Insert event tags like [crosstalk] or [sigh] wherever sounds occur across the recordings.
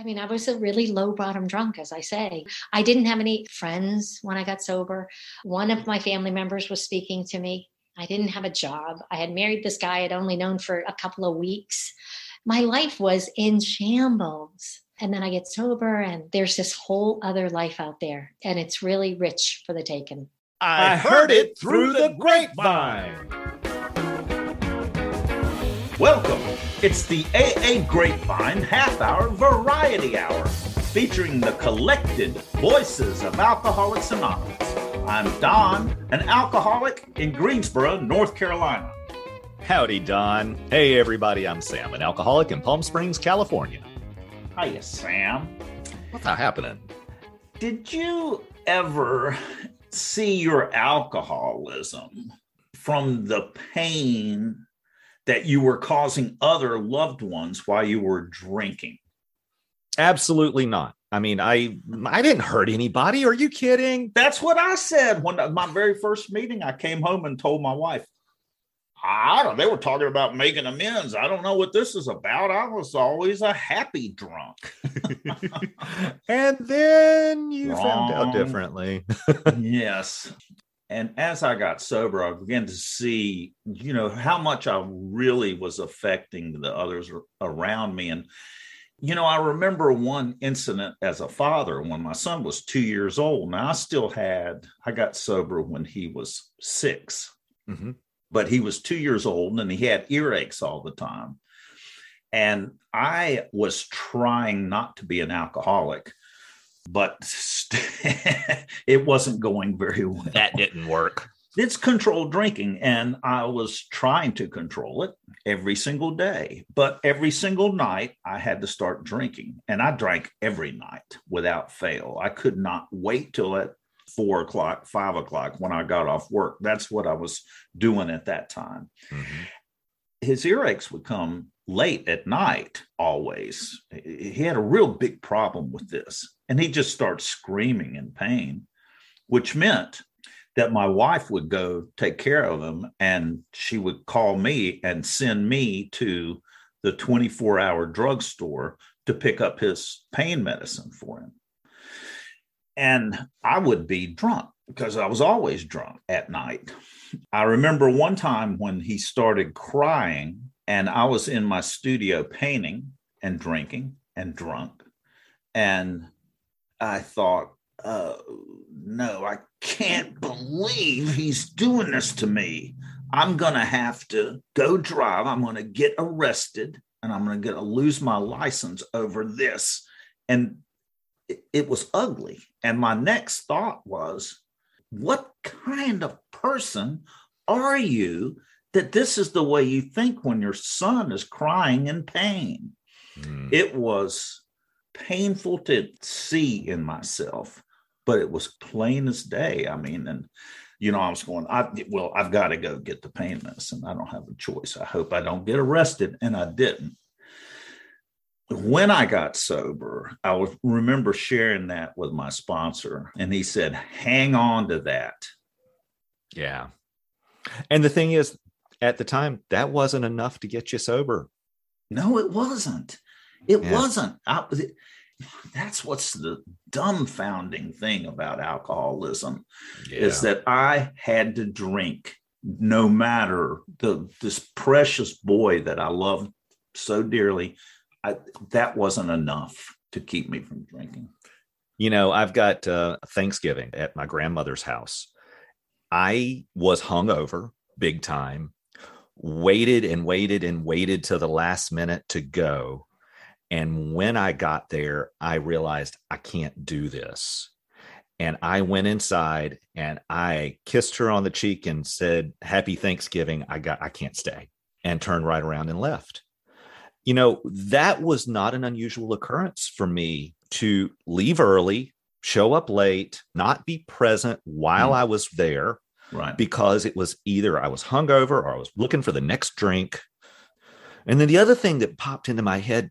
I mean, I was a really low bottom drunk, as I say. I didn't have any friends when I got sober. One of my family members was speaking to me. I didn't have a job. I had married this guy I'd only known for a couple of weeks. My life was in shambles. And then I get sober, and there's this whole other life out there. And it's really rich for the taking. I heard it through the grapevine. Welcome. It's the AA Grapevine Half Hour Variety Hour, featuring the collected voices of Alcoholics Anonymous. I'm Don, an alcoholic in Greensboro, North Carolina. Howdy, Don. Hey, everybody, I'm Sam, an alcoholic in Palm Springs, California. Hiya, Sam. What's happening? Did you ever see your alcoholism from the pain that you were causing other loved ones while you were drinking? Absolutely not. I mean, I I didn't hurt anybody. Are you kidding? That's what I said when my very first meeting. I came home and told my wife, I don't. They were talking about making amends. I don't know what this is about. I was always a happy drunk. [laughs] and then you Wrong. found out differently. [laughs] yes. And as I got sober, I began to see, you know, how much I really was affecting the others around me. And, you know, I remember one incident as a father when my son was two years old. Now, I still had, I got sober when he was 6 Mhm. but he was two years old and he had earaches all the time. And I was trying not to be an alcoholic, but [laughs] it wasn't going very well. that didn't work. It's controlled drinking, and I was trying to control it every single day. But every single night, I had to start drinking, and I drank every night without fail. I could not wait till at four o'clock, five o'clock when I got off work. That's what I was doing at that time. Mhm. His earaches would come late at night, always. He had a real big problem with this, and he'd just starts screaming in pain, which meant that my wife would go take care of him and she would call me and send me to the 24 hour drugstore to pick up his pain medicine for him. And I would be drunk because I was always drunk at night. I remember one time when he started crying, and I was in my studio painting and drinking and drunk. And I thought, uh, no, I can't believe he's doing this to me. I'm going to have to go drive. I'm going to get arrested and I'm going to get to lose my license over this. And it, it was ugly. And my next thought was, what kind of person are you that this is the way you think when your son is crying in pain? Mm. It was painful to see in myself, but it was plain as day. I mean, and you know, I was going, I well, I've got to go get the pain medicine. I don't have a choice. I hope I don't get arrested. And I didn't. When I got sober, I was remember sharing that with my sponsor, and he said, hang on to that. Yeah. And the thing is, at the time, that wasn't enough to get you sober. No, it wasn't. It Yeah. wasn't. I, that's what's the dumbfounding thing about alcoholism is that I had to drink no matter the this precious boy that I loved so dearly. I, that wasn't enough to keep me from drinking. You know, I've got uh, Thanksgiving at my grandmother's house. I was hungover big time, waited and waited and waited till the last minute to go. And when I got there, I realized I can't do this. And I went inside and I kissed her on the cheek and said, Happy Thanksgiving. I got, I can't stay, and turned right around and left. You know, that was not an unusual occurrence for me to leave early, show up late, not be present while Mm. I was there Right. because it was either I was hungover or I was looking for the next drink. And then the other thing that popped into my head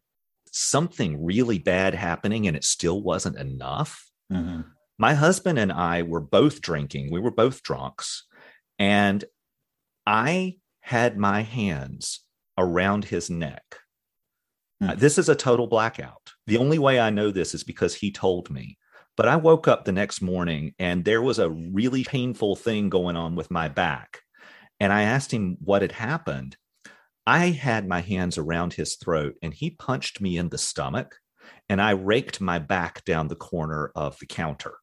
something really bad happening and it still wasn't enough. Mhm. My husband and I were both drinking, we were both drunks, and I had my hands around his neck Mm. This is a total blackout. The only way I know this is because he told me. But I woke up the next morning and there was a really painful thing going on with my back. And I asked him what had happened. I had my hands around his throat and he punched me in the stomach and I raked my back down the corner of the counter.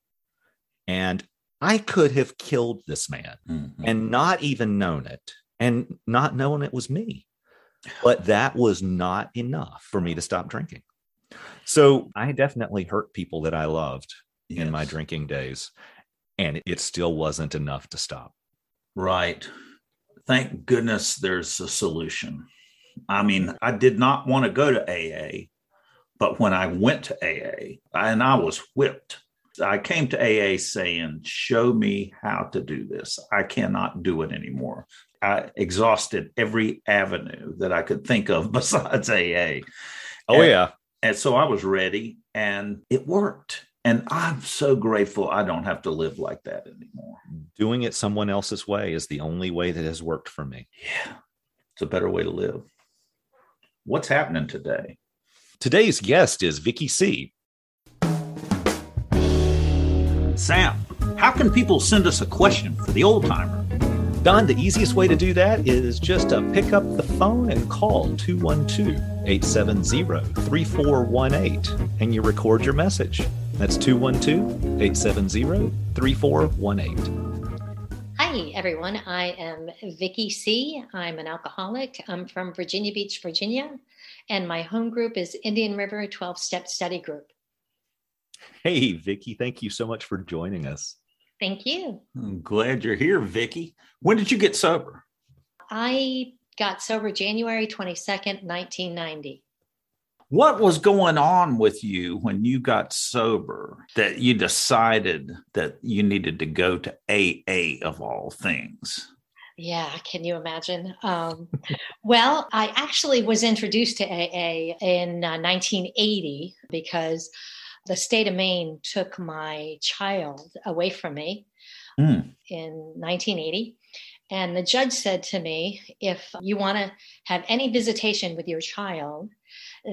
And I could have killed this man mm-hmm. and not even known it and not knowing it was me. But that was not enough for me to stop drinking. So I definitely hurt people that I loved yes. in my drinking days, and it still wasn't enough to stop. Right. Thank goodness there's a solution. I mean, I did not want to go to AA, but when I went to AA, and I was whipped, I came to AA saying, Show me how to do this. I cannot do it anymore. I exhausted every avenue that I could think of [laughs] besides AA. Oh, and, yeah. And so I was ready and it worked. And I'm so grateful I don't have to live like that anymore. Doing it someone else's way is the only way that has worked for me. Yeah. It's a better way to live. What's happening today? Today's guest is Vicky C. Sam, how can people send us a question for the old timer? Don, the easiest way to do that is just to pick up the phone and call 212 870 3418 and you record your message. That's 212 870 3418. Hi, everyone. I am Vicky C. I'm an alcoholic. I'm from Virginia Beach, Virginia, and my home group is Indian River 12 Step Study Group. Hey, Vicky, thank you so much for joining us. Thank you. I'm glad you're here, Vicky. When did you get sober? I got sober January 22nd, 1990. What was going on with you when you got sober that you decided that you needed to go to AA of all things? Yeah, can you imagine? Um, well, I actually was introduced to AA in uh, 1980 because the state of Maine took my child away from me mm. in 1980. And the judge said to me, if you want to have any visitation with your child,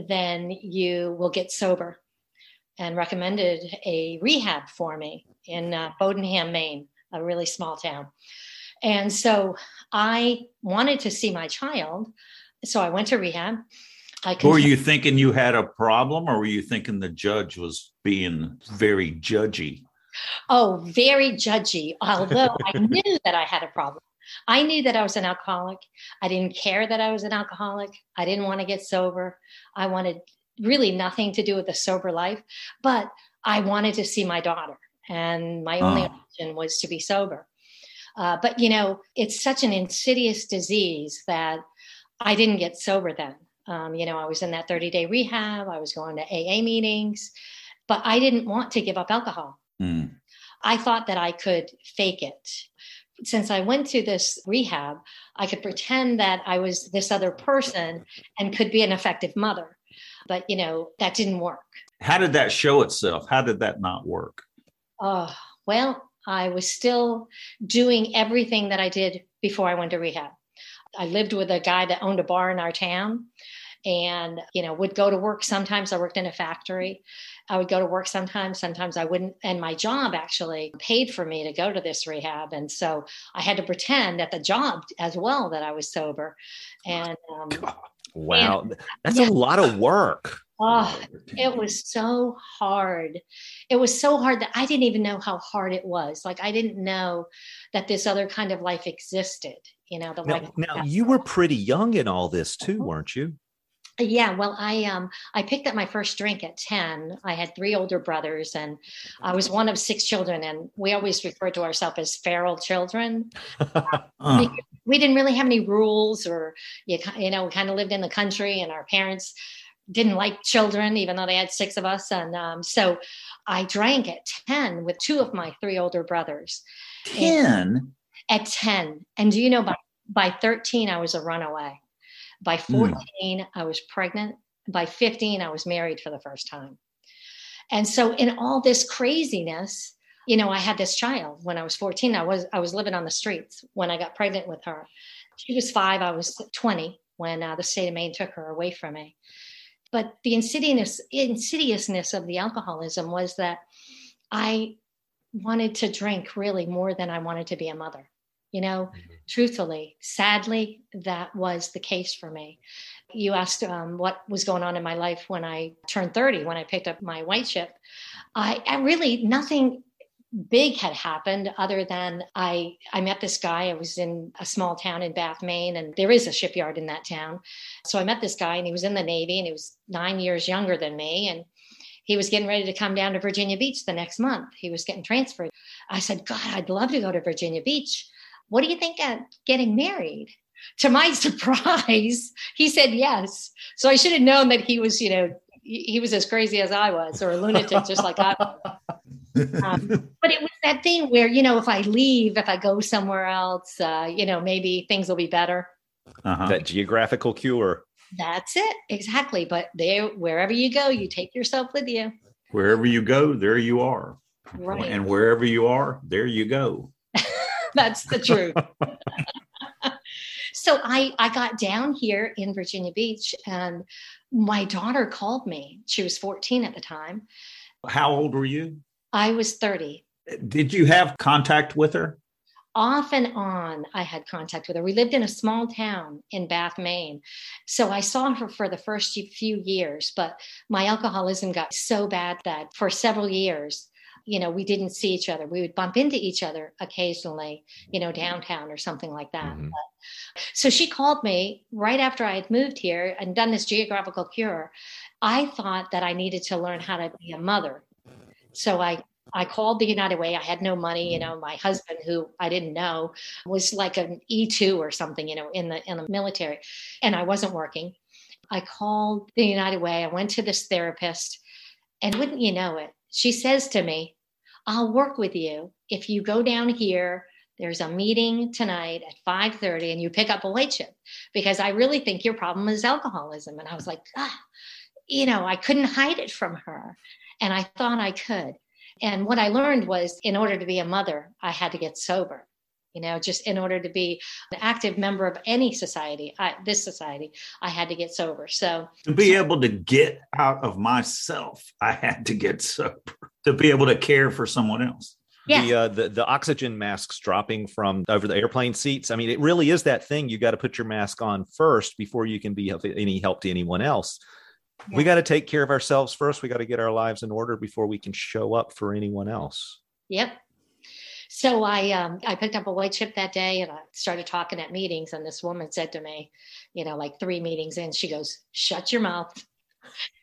then you will get sober, and recommended a rehab for me in uh, Bowdoinham, Maine, a really small town. And so I wanted to see my child. So I went to rehab I were you thinking you had a problem, or were you thinking the judge was being very judgy? Oh, very judgy. Although I knew that I had a problem. I knew that I was an alcoholic. I didn't care that I was an alcoholic. I didn't want to get sober. I wanted really nothing to do with a sober life, but I wanted to see my daughter, and my only oh. option was to be sober. Uh, but you know, it's such an insidious disease that I didn't get sober then. Um, you know, I was in that 30 day rehab, I was going to AA meetings, but I didn't want to give up alcohol. Mm. I thought that I could fake it. Since I went to this rehab, I could pretend that I was this other person and could be an effective mother. But, you know, that didn't work. How did that show itself? How did that not work? Oh, well, I was still doing everything that I did before I went to rehab. I lived with a guy that owned a bar in our town and you know would go to work sometimes i worked in a factory i would go to work sometimes sometimes i wouldn't and my job actually paid for me to go to this rehab and so i had to pretend at the job as well that i was sober and um, [laughs] wow and, that's yeah. a lot of work Oh, it was so hard. It was so hard that I didn't even know how hard it was. Like I didn't know that this other kind of life existed. You know, the now, life. Now you were pretty young in all this too, weren't you? Yeah, well, I um I picked up my first drink at 10. I had three older brothers and I was one of six children and we always referred to ourselves as feral children. [laughs] uh. We didn't really have any rules or you, you know, we kind of lived in the country and our parents didn't like children, even though they had six of us. And um, so I drank at 10 with two of my three older brothers. 10? At 10. And do you know, by, by 13, I was a runaway. By hmm. 14, mm. I was pregnant. By 15, I was married for the first time. And so, in all this craziness, you know, I had this child when I was 14. I was I was living on the streets when I got pregnant with her. She was five. I was 20 when uh, the state of Maine took her away from me But the insidious, insidiousness of the alcoholism was that I wanted to drink really more than I wanted to be a mother. You know, mm-hmm. truthfully, sadly, that was the case for me. You asked um, what was going on in my life when I turned 30, when I picked up my white chip. I, I really, nothing big had happened other than I I met this guy. I was in a small town in Bath, Maine, and there is a shipyard in that town. So I met this guy and he was in the Navy and he was nine years younger than me. And he was getting ready to come down to Virginia Beach the next month. He was getting transferred. I said, God, I'd love to go to Virginia Beach. What do you think of getting married? To my [laughs] surprise, he said yes. So I should have known that he was, you know, he was as crazy as I was, or a lunatic, just like I was. Um, [laughs] but it was that thing where, you know, if I leave, if I go somewhere else, uh, you know, maybe things will be better. Uh-huh. That geographical cure. That's it. Exactly. But there, wherever you go, you take yourself with you. Wherever you go, there you are. Right. And wherever you are, there you go. [laughs] That's the truth. so I, I got down here in Virginia Beach and my daughter called me. She was 14 at the time. How old were you? I was 30. Did you have contact with her? Off and on, I had contact with her. We lived in a small town in Bath, Maine. So I saw her for the first few years, but my alcoholism got so bad that for several years, you know, we didn't see each other. We would bump into each other occasionally, you know, downtown or something like that. Mm-hmm. so she called me right after I had moved here and done this geographical cure. I thought that I needed to learn how to be a mother so I I called the United Way. I had no money. You know, my husband, who I didn't know, was like an E two or something. You know, in the in the military, and I wasn't working. I called the United Way. I went to this therapist, and wouldn't you know it, she says to me, "I'll work with you if you go down here." There's a meeting tonight at 5:30 and you pick up a white chip because I really think your problem is alcoholism. And I was like, ah, you know, I couldn't hide it from her. And I thought I could. And what I learned was in order to be a mother, I had to get sober. You know, just in order to be an active member of any society, I, this society, I had to get sober. So to be able to get out of myself, I had to get sober to be able to care for someone else. Yeah. The, uh, the the oxygen masks dropping from over the airplane seats. I mean, it really is that thing. You got to put your mask on first before you can be of any help to anyone else yeah. we got to take care of ourselves first we got to get our lives in order before we can show up for anyone else yep so I um, I picked up a white chip that day and I started talking at meetings and this woman said to me, you know, like three meetings in, she goes, "Shut your mouth."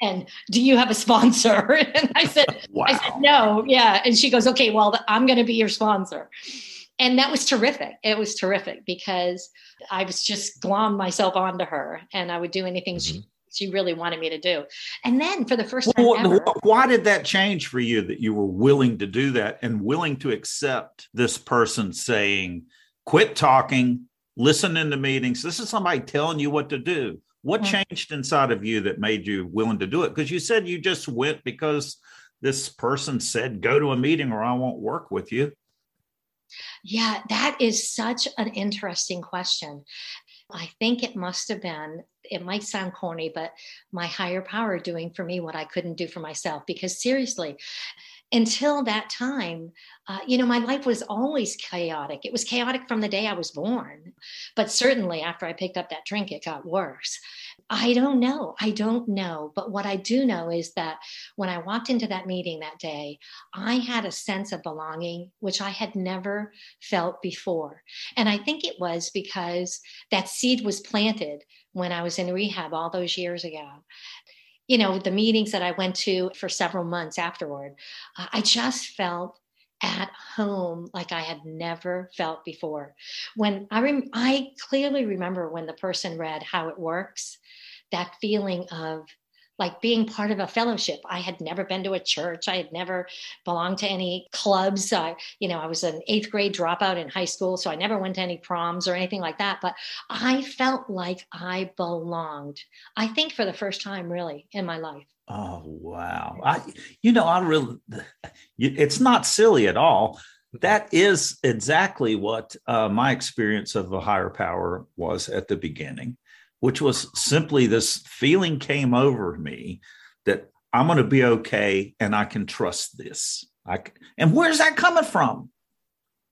And do you have a sponsor? [laughs] And I said, wow. [laughs] I said no, yeah. And she goes, okay, well, I'm going to be your sponsor. And that was terrific. It was terrific because I was just glom myself onto her and I would do anything mm-hmm. she she really wanted me to do. And then for the first time, well, ever, why did that change for you that you were willing to do that and willing to accept this person saying, quit talking, listen in the meetings? This is somebody telling you what to do. What mm-hmm. changed inside of you that made you willing to do it? Because you said you just went because this person said, go to a meeting or I won't work with you. Yeah, that is such an interesting question. I think it must have been, it might sound corny, but my higher power doing for me what I couldn't do for myself. Because seriously, until that time, uh, you know, my life was always chaotic. It was chaotic from the day I was born. But certainly after I picked up that drink, it got worse. I don't know. I don't know. But what I do know is that when I walked into that meeting that day, I had a sense of belonging, which I had never felt before. And I think it was because that seed was planted when I was in rehab all those years ago. You know, the meetings that I went to for several months afterward, I just felt at home like I had never felt before. When I rem- I clearly remember when the person read how it works, that feeling of like being part of a fellowship. I had never been to a church. I had never belonged to any clubs. I, you know, I was an eighth grade dropout in high school, so I never went to any proms or anything like that. But I felt like I belonged. I think for the first time, really, in my life. Oh wow! I, you know, I really, [laughs] it's not silly at all. That is exactly what uh, my experience of a higher power was at the beginning. which was simply this feeling came over me that I'm going to be okay and I can trust this. I can, and where's that coming from?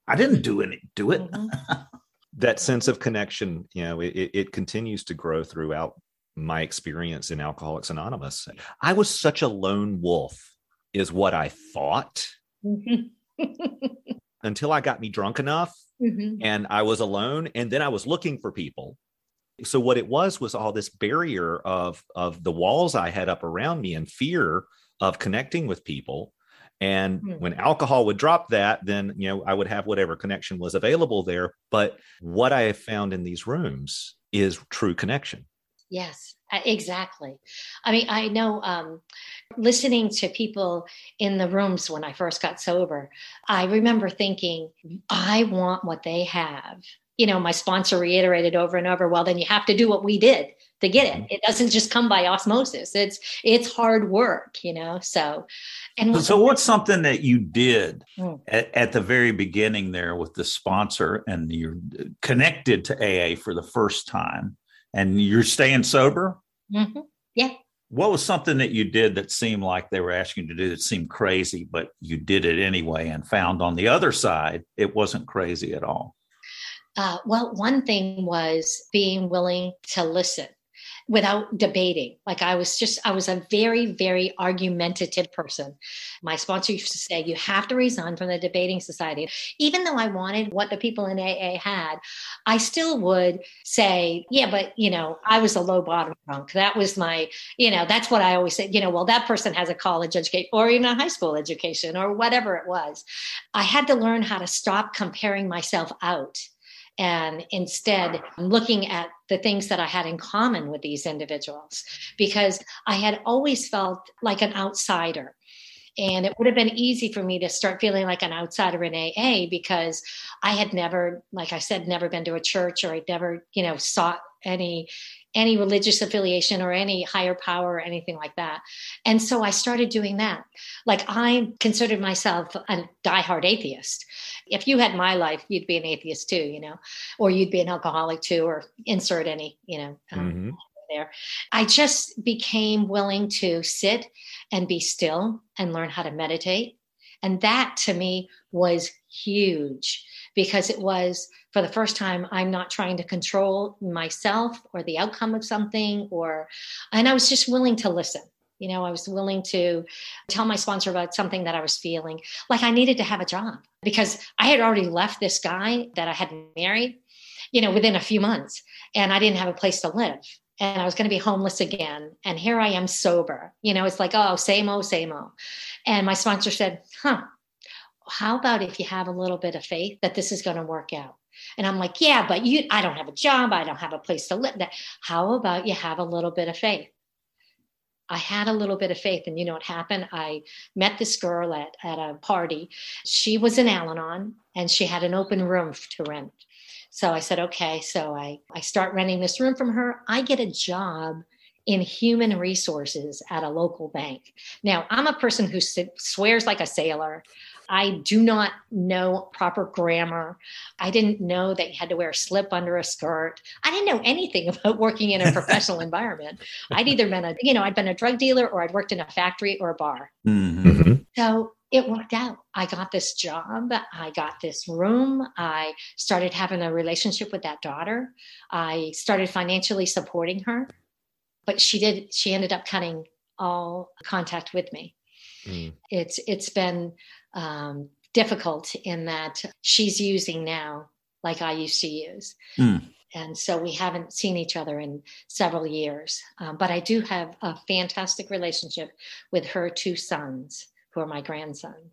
I didn't do any do it. Mm-hmm. [laughs] that sense of connection, you know, it, it continues to grow throughout my experience in Alcoholics Anonymous. I was such a lone wolf, is what I thought. [laughs] Until I got me drunk enough mm-hmm. and I was alone. And then I was looking for people. So what it was was all this barrier of of the walls I had up around me and fear of connecting with people. And mm-hmm. when alcohol would drop that, then you know I would have whatever connection was available there. But what I have found in these rooms is true connection. Yes, exactly. I mean, I know um, listening to people in the rooms when I first got sober, I remember thinking, I want what they have. You know, my sponsor reiterated over and over, well, then you have to do what we did to get it. Mm-hmm. It doesn't just come by osmosis. It's it's hard work, you know. So and so what's something that you did mm. at, at, the very beginning there with the sponsor and you're connected to AA for the first time and you're staying sober? Mm-hmm. Yeah. What was something that you did that seemed like they were asking you to do that seemed crazy, but you did it anyway and found on the other side it wasn't crazy at all? Uh, well, one thing was being willing to listen without debating. Like I was just, I was a very, very argumentative person. My sponsor used to say, you have to resign from the debating society. Even though I wanted what the people in AA had, I still would say, yeah, but you know, I was a low bottom drunk. That was my, you know, that's what I always said, you know, well, that person has a college education or even a high school education or whatever it was. I had to learn how to stop comparing myself out and instead looking at the things that I had in common with these individuals because I had always felt like an outsider. And it would have been easy for me to start feeling like an outsider in AA because I had never, like I said, never been to a church or I'd never, you know, sought any any religious affiliation or any higher power or anything like that. And so I started doing that. Like I considered myself a diehard atheist. If you had my life, you'd be an atheist too, you know, or you'd be an alcoholic too, or insert any, you know, um, mm-hmm. there. I just became willing to sit and be still and learn how to meditate. And that to me was huge because it was for the first time i'm not trying to control myself or the outcome of something or and i was just willing to listen you know i was willing to tell my sponsor about something that i was feeling like i needed to have a job because i had already left this guy that i had married you know within a few months and i didn't have a place to live and I was going to be homeless again. And here I am sober. You know, it's like, oh, same old, same old. And my sponsor said, huh, how about if you have a little bit of faith that this is going to work out? And I'm like, yeah, but you, I don't have a job. I don't have a place to live. How about you have a little bit of faith? I had a little bit of faith. And you know what happened? I met this girl at, at a party. She was in Al Anon and she had an open room to rent. So I said, okay. So I, I start renting this room from her. I get a job in human resources at a local bank. Now, I'm a person who swears like a sailor. I do not know proper grammar. I didn't know that you had to wear a slip under a skirt. I didn't know anything [laughs] about working in a professional [laughs] environment. I'd either been a, you know, I'd been a drug dealer or I'd worked in a factory or a bar. Mm-hmm. mm-hmm. So it worked out. I got this job. I got this room. I started having a relationship with that daughter. I started financially supporting her. But she did, she ended up cutting all contact with me. Mm. It's it's been um, difficult in that she's using now like I used to use. Mm. And so we haven't seen each other in several years. Um, but I do have a fantastic relationship with her two sons, who are my grandsons.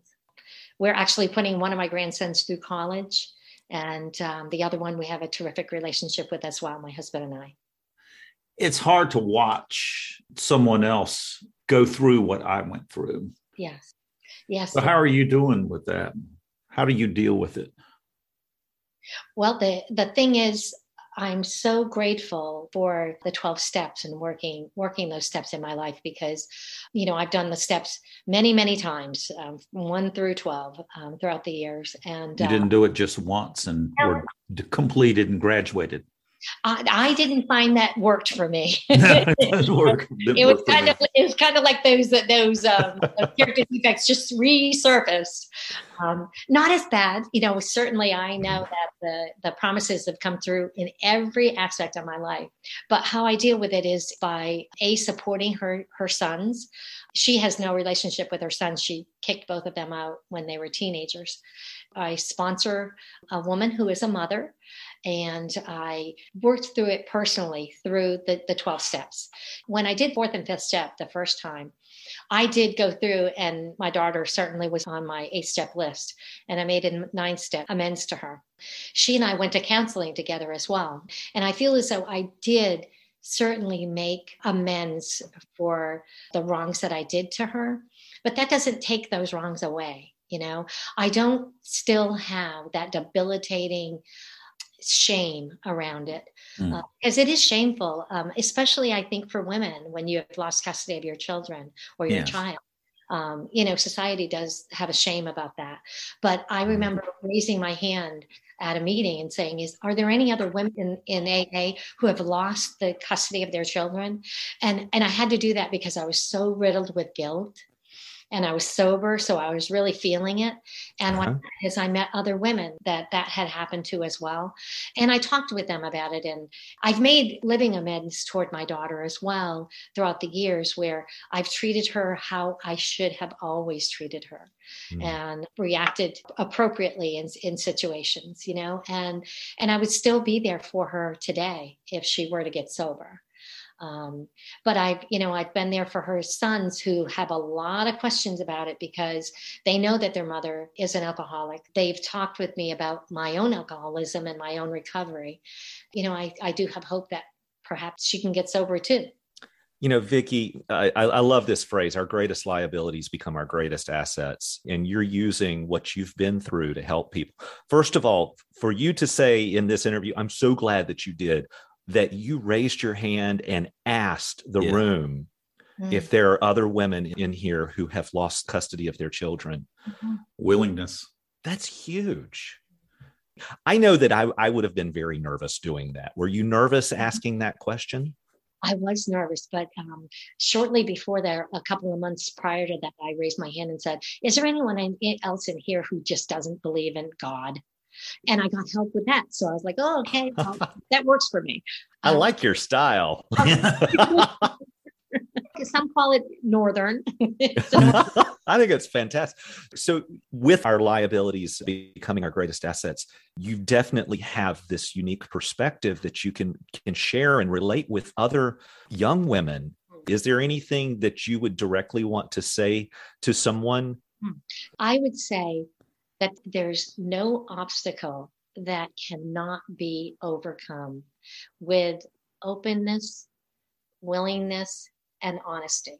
We're actually putting one of my grandsons through college, and um, the other one we have a terrific relationship with as well, my husband and I. It's hard to watch someone else go through what I went through. Yes. Yes. So how are you doing with that? How do you deal with it? Well, the the thing is I'm so grateful for the 12 steps and working working those steps in my life because, you know, I've done the steps many, many times, um, one through 12 um, throughout the years. And you didn't uh, do it just once and were completed and graduated. I, I, didn't find that worked for me. [laughs] it, [laughs] work. it, it was kind of it was kind of like those those, um, [laughs] character defects just resurfaced. Um, not as bad, you know. Certainly, I know that the the promises have come through in every aspect of my life. But how I deal with it is by a supporting her her sons. She has no relationship with her sons. She kicked both of them out when they were teenagers. I sponsor a woman who is a mother and I worked through it personally through the, the 12 steps. When I did fourth and fifth step the first time, I did go through, and my daughter certainly was on my eight step list, and I made a nine step amends to her. She and I went to counseling together as well. And I feel as though I did certainly make amends for the wrongs that I did to her, but that doesn't take those wrongs away. You know, I don't still have that debilitating shame around it because mm. uh, it is shameful, um, especially I think for women when you have lost custody of your children or your yes. child. Um, you know, society does have a shame about that. But I mm. remember raising my hand at a meeting and saying, "Is are there any other women in, in AA who have lost the custody of their children?" And and I had to do that because I was so riddled with guilt and I was sober, so I was really feeling it. And uh-huh. as I met other women that that had happened to as well, and I talked with them about it. And I've made living amends toward my daughter as well throughout the years, where I've treated her how I should have always treated her, mm. and reacted appropriately in in situations, you know. And and I would still be there for her today if she were to get sober. Um, but I've, you know, I've been there for her sons who have a lot of questions about it because they know that their mother is an alcoholic. They've talked with me about my own alcoholism and my own recovery. You know, I, I do have hope that perhaps she can get sober too. You know, Vicki, I, I love this phrase. Our greatest liabilities become our greatest assets. And you're using what you've been through to help people. First of all, for you to say in this interview, I'm so glad that you did that you raised your hand and asked the yeah. room mm. if there are other women in here who have lost custody of their children. Mm-hmm. Willingness. That's huge. I know that I, I would have been very nervous doing that. Were you nervous mm-hmm. asking that question? I was nervous, but um, shortly before there, a couple of months prior to that, I raised my hand and said, Is there anyone else in here who just doesn't believe in God? And I got help with that. So I was like, oh, okay, [laughs] well, that works for me. I um, like your style. [laughs] Some call it northern. [laughs] I think it's fantastic. So, with our liabilities becoming our greatest assets, you definitely have this unique perspective that you can can share and relate with other young women. Is there anything that you would directly want to say to someone? Hmm. I would say that there's no obstacle that cannot be overcome with openness, willingness, and honesty.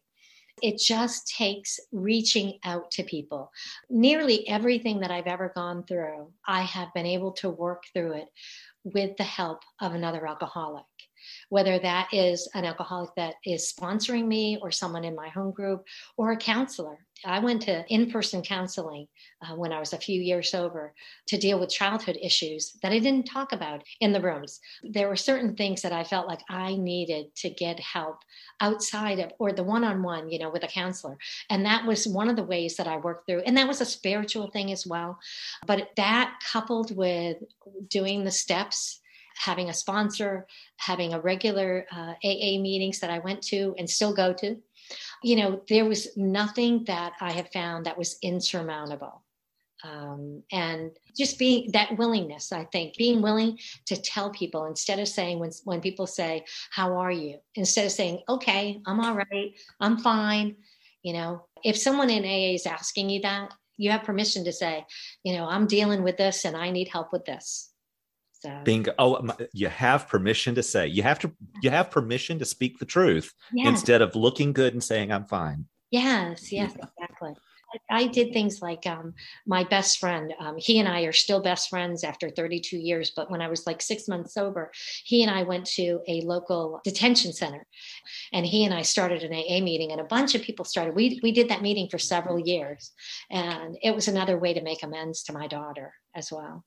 It just takes reaching out to people. Nearly everything that I've ever gone through, I have been able to work through it with the help of another alcoholic whether that is an alcoholic that is sponsoring me or someone in my home group or a counselor. I went to in person counseling uh, when I was a few years sober to deal with childhood issues that I didn't talk about in the rooms. There were certain things that I felt like I needed to get help outside of, or the one on one, you know, with a counselor. And that was one of the ways that I worked through. And that was a spiritual thing as well. But that coupled with doing the steps having a sponsor, having a regular uh, AA meetings that I went to and still go to. You know, there was nothing that I have found that was insurmountable. Um, and just being that willingness, I think, being willing to tell people instead of saying when when people say, "How are you?" instead of saying, "Okay, I'm all right, I'm fine." You know, if someone in AA is asking you that, you have permission to say, "You know, I'm dealing with this and I need help with this." So being oh you have permission to say you have to you have permission to speak the truth yes. instead of looking good and saying I'm fine. Yes, yes, exactly. I did things like um, my best friend. Um, he and I are still best friends after 32 years. But when I was like six months sober, he and I went to a local detention center, and he and I started an AA meeting, and a bunch of people started. We we did that meeting for several years, and it was another way to make amends to my daughter as well.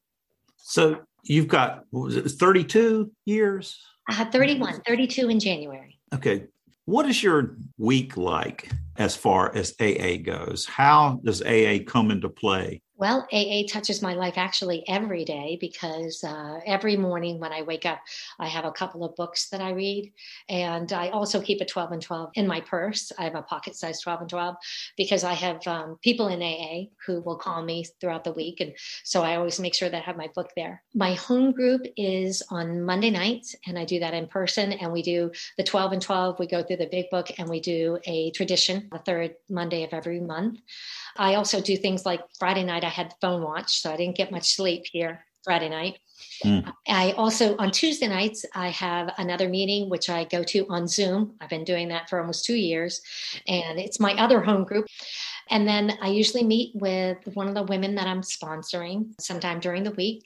So You've got, was it, 32 years? I had 31, 32 in January. Okay. What is your week like as far as AA goes? How does AA come into play? Well, AA touches my life actually every day because uh, every morning when I wake up, I have a couple of books that I read. And I also keep a 12 and 12 in my purse. I have a pocket size 12 and 12 because I have um, people in AA who will call me throughout the week. And so I always make sure that I have my book there. My home group is on Monday nights, and I do that in person. And we do the 12 and 12. We go through the big book and we do a tradition the third Monday of every month. I also do things like Friday night, I had phone watch, so I didn't get much sleep here Friday night. Mm. I also, on Tuesday nights, I have another meeting, which I go to on Zoom. I've been doing that for almost two years, and it's my other home group. And then I usually meet with one of the women that I'm sponsoring sometime during the week.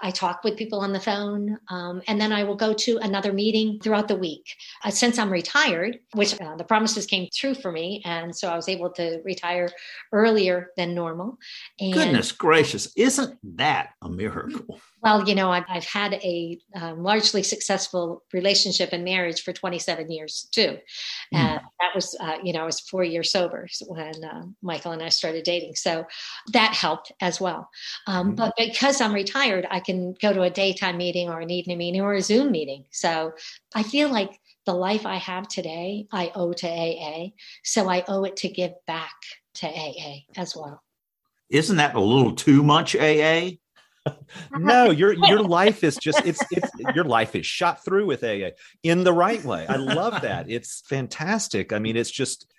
I talk with people on the phone, um, and then I will go to another meeting throughout the week. Uh, since I'm retired, which uh, the promises came true for me, and so I was able to retire earlier than normal. And, Goodness gracious, isn't that a miracle? Well, you know, I've, I've had a um, largely successful relationship and marriage for 27 years too. Mm. And that was, uh, you know, I was four years sober when uh, Michael and I started dating. So that helped as well. Um, mm. But because I'm retired, I can go to a daytime meeting or an evening meeting or a Zoom meeting. So I feel like the life I have today, I owe to AA. So I owe it to give back to AA as well. Isn't that a little too much AA? No, [laughs] your your life is just it's it's your life is shot through with AA in the right way. I love that. It's fantastic. I mean, it's just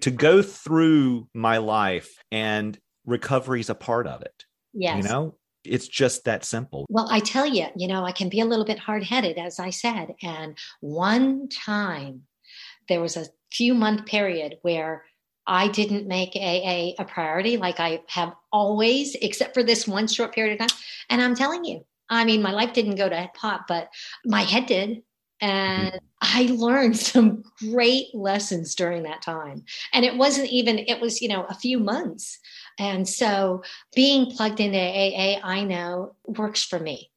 to go through my life and recovery is a part of it. Yes. You know, it's just that simple. Well, I tell you, you know, I can be a little bit hard headed, as I said. And one time there was a few month period where I didn't make AA a priority like I have always, except for this one short period of time. And I'm telling you, I mean, my life didn't go to pot, but my head did. And mm-hmm. I learned [laughs] some great lessons during that time. And it wasn't even, it was, you know, a few months. And so being plugged into AA, I know works for me.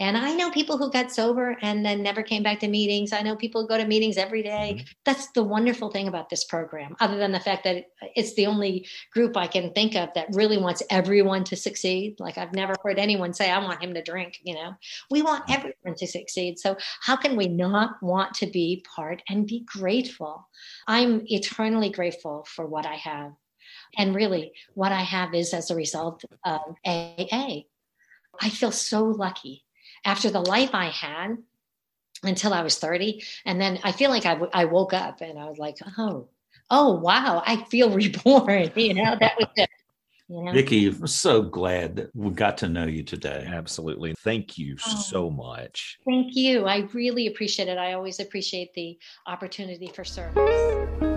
And I know people who got sober and then never came back to meetings. I know people go to meetings every day. Mm-hmm. That's the wonderful thing about this program, other than the fact that it's the only group I can think of that really wants everyone to succeed. Like I've never heard anyone say, I want him to drink, you know. We want mm-hmm. everyone to succeed. So how can we not want to be part and be grateful? I'm eternally grateful for what I have. And really, what I have is as a result of AA. I feel so lucky after the life I had until I was 30. And then I feel like I, w- I woke up and I was like, oh, oh, wow, I feel [laughs] reborn. You know, that was it. You know? Vicki, I'm so glad that we got to know you today. Absolutely. Thank you oh, so much. Thank you. I really appreciate it. I always appreciate the opportunity for service.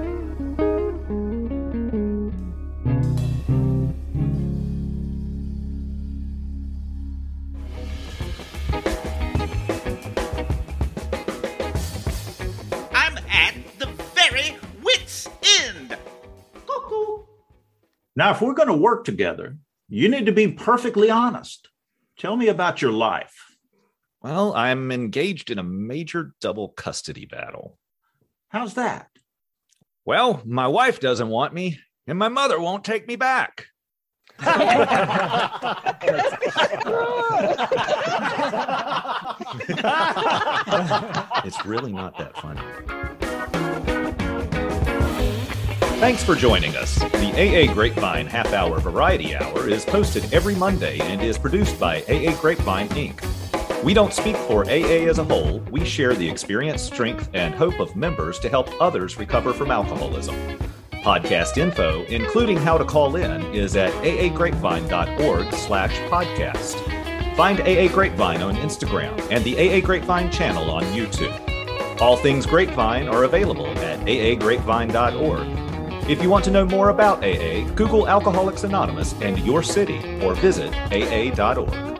Now, if we're going to work together, you need to be perfectly honest. Tell me about your life. Well, I'm engaged in a major double custody battle. How's that? Well, my wife doesn't want me, and my mother won't take me back. [laughs] it's really not that funny. Thanks for joining us. The AA Grapevine Half Hour Variety Hour is posted every Monday and is produced by AA Grapevine Inc. We don't speak for AA as a whole, we share the experience, strength, and hope of members to help others recover from alcoholism. Podcast info, including how to call in, is at aagrapevine.org slash podcast. Find AA Grapevine on Instagram and the AA Grapevine channel on YouTube. All things Grapevine are available at aagrapevine.org if you want to know more about AA, Google Alcoholics Anonymous and your city or visit aa.org.